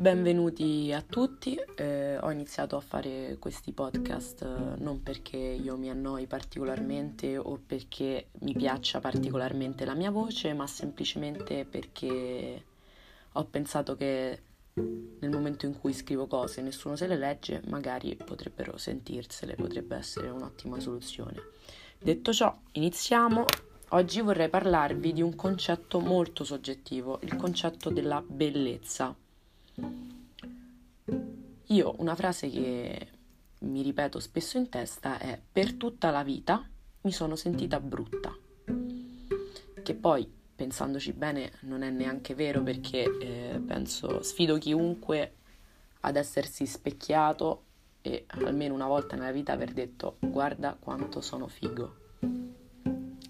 Benvenuti a tutti, eh, ho iniziato a fare questi podcast eh, non perché io mi annoi particolarmente o perché mi piaccia particolarmente la mia voce, ma semplicemente perché ho pensato che nel momento in cui scrivo cose e nessuno se le legge, magari potrebbero sentirsele, potrebbe essere un'ottima soluzione. Detto ciò, iniziamo. Oggi vorrei parlarvi di un concetto molto soggettivo, il concetto della bellezza. Io una frase che mi ripeto spesso in testa è per tutta la vita mi sono sentita brutta. Che poi, pensandoci bene, non è neanche vero perché eh, penso sfido chiunque ad essersi specchiato e almeno una volta nella vita aver detto guarda quanto sono figo.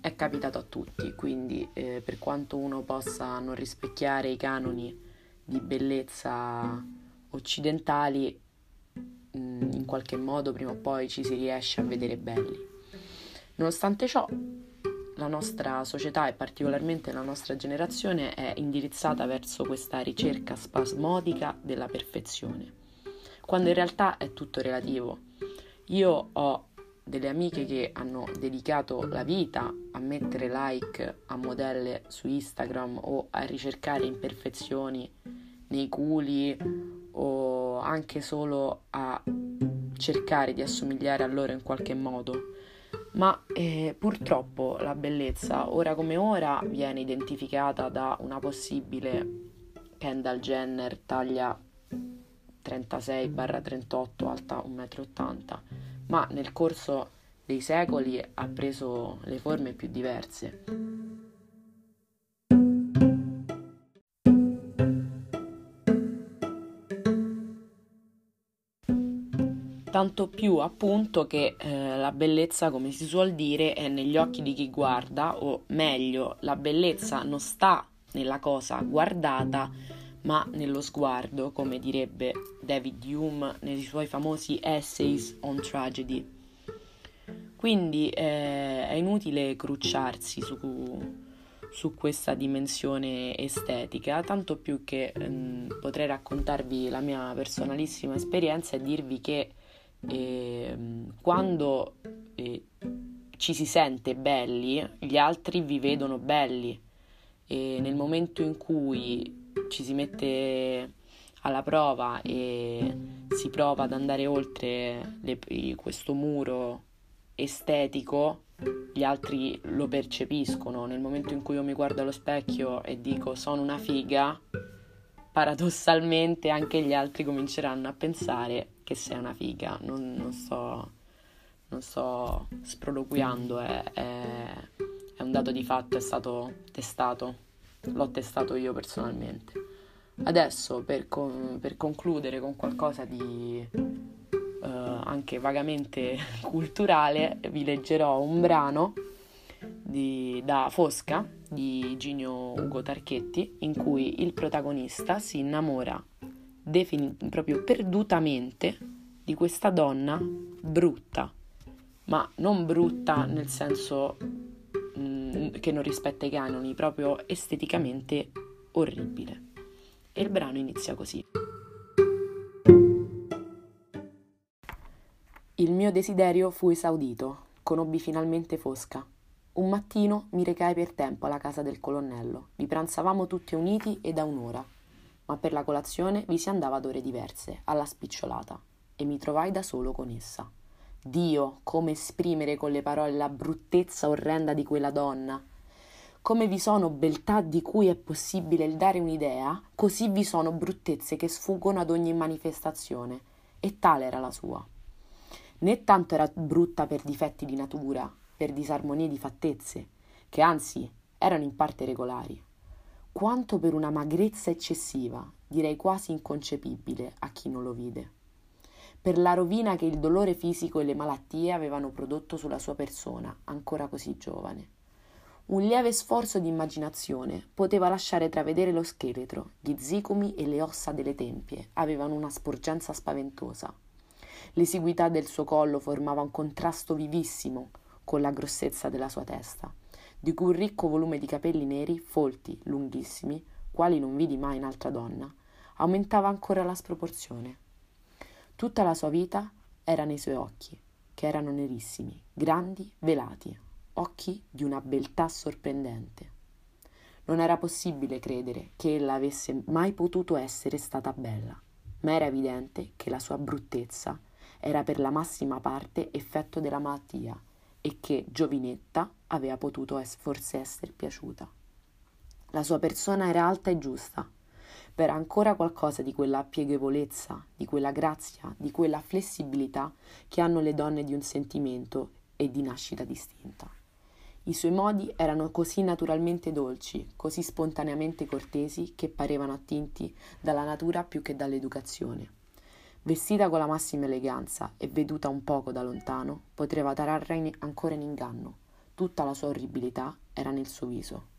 È capitato a tutti, quindi eh, per quanto uno possa non rispecchiare i canoni di bellezza occidentali, mm, in qualche modo prima o poi ci si riesce a vedere belli. Nonostante ciò, la nostra società e particolarmente la nostra generazione è indirizzata verso questa ricerca spasmodica della perfezione, quando in realtà è tutto relativo. Io ho delle amiche che hanno dedicato la vita a mettere like a modelle su Instagram o a ricercare imperfezioni nei culi o anche solo a cercare di assomigliare a loro in qualche modo. Ma eh, purtroppo la bellezza, ora come ora, viene identificata da una possibile Kendall Jenner taglia 36-38, alta 1,80 m, ma nel corso dei secoli ha preso le forme più diverse. Tanto più appunto che eh, la bellezza, come si suol dire, è negli occhi di chi guarda, o meglio, la bellezza non sta nella cosa guardata, ma nello sguardo, come direbbe David Hume nei suoi famosi Essays on Tragedy. Quindi eh, è inutile crucciarsi su, su, questa dimensione estetica, tanto più che ehm, potrei raccontarvi la mia personalissima esperienza e dirvi che e, ehm, quando eh, ci si sente belli, gli altri vi vedono belli e nel momento in cui ci si mette alla prova e si prova ad andare oltre le, questo muro estetico, gli altri lo percepiscono. Nel momento in cui io mi guardo allo specchio e dico sono una figa, paradossalmente anche gli altri cominceranno a pensare che sei una figa, non, non sto, non sto sproloquiando, è, è, è un dato di fatto, è stato testato, l'ho testato io personalmente. Adesso per, con, per concludere con qualcosa di uh, anche vagamente culturale, vi leggerò un brano di, da Fosca di Ginio Ugo Tarchetti in cui il protagonista si innamora defini- proprio perdutamente di questa donna brutta, ma non brutta nel senso mh, mm, che non rispetta i canoni, proprio esteticamente orribile. E il brano inizia così. Il mio desiderio fu esaudito, conobbi finalmente Fosca. Un mattino mi recai per tempo alla casa del colonnello. Vi pranzavamo tutti uniti e da un'ora ma per la colazione vi si andava ad ore diverse, alla spicciolata, e mi trovai da solo con essa. Dio, come esprimere con le parole la bruttezza orrenda di quella donna. Come vi sono beltà di cui è possibile il dare un'idea, così vi sono bruttezze che sfuggono ad ogni manifestazione, e tale era la sua. Né tanto era brutta per difetti di natura, per disarmonie di fattezze, che anzi erano in parte regolari, quanto per una magrezza eccessiva, direi quasi inconcepibile a chi non lo vide. Per la rovina che il dolore fisico e le malattie avevano prodotto sulla sua persona, ancora così giovane. Un lieve sforzo di immaginazione poteva lasciare travedere lo scheletro, gli zicumi e le ossa delle tempie avevano una sporgenza spaventosa. L'esiguità del suo collo formava un contrasto vivissimo con la grossezza della sua testa di cui un ricco volume di capelli neri, folti, lunghissimi, quali non vidi mai in altra donna, aumentava ancora la sproporzione. Tutta la sua vita era nei suoi occhi, che erano nerissimi, grandi, velati, occhi di una beltà sorprendente. Non era possibile credere che ella avesse mai potuto essere stata bella, ma era evidente che la sua bruttezza era per la massima parte effetto della malattia e che, giovinetta, aveva potuto es- forse essere piaciuta. La sua persona era alta e giusta, per ancora qualcosa di quella piegevolezza, di quella grazia, di quella flessibilità che hanno le donne di un sentimento e di nascita distinta. I suoi modi erano così naturalmente dolci, così spontaneamente cortesi, che parevano attinti dalla natura più che dall'educazione. Vestita con la massima eleganza e veduta un poco da lontano, poteva trarre in, ancora in inganno. Tutta la sua orribilità era nel suo viso.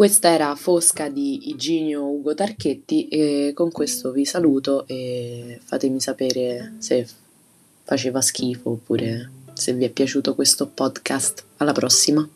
Questa era Fosca di Iginio Ugo Tarchetti e con questo vi saluto e fatemi sapere se faceva schifo oppure se vi è piaciuto questo podcast. Alla prossima!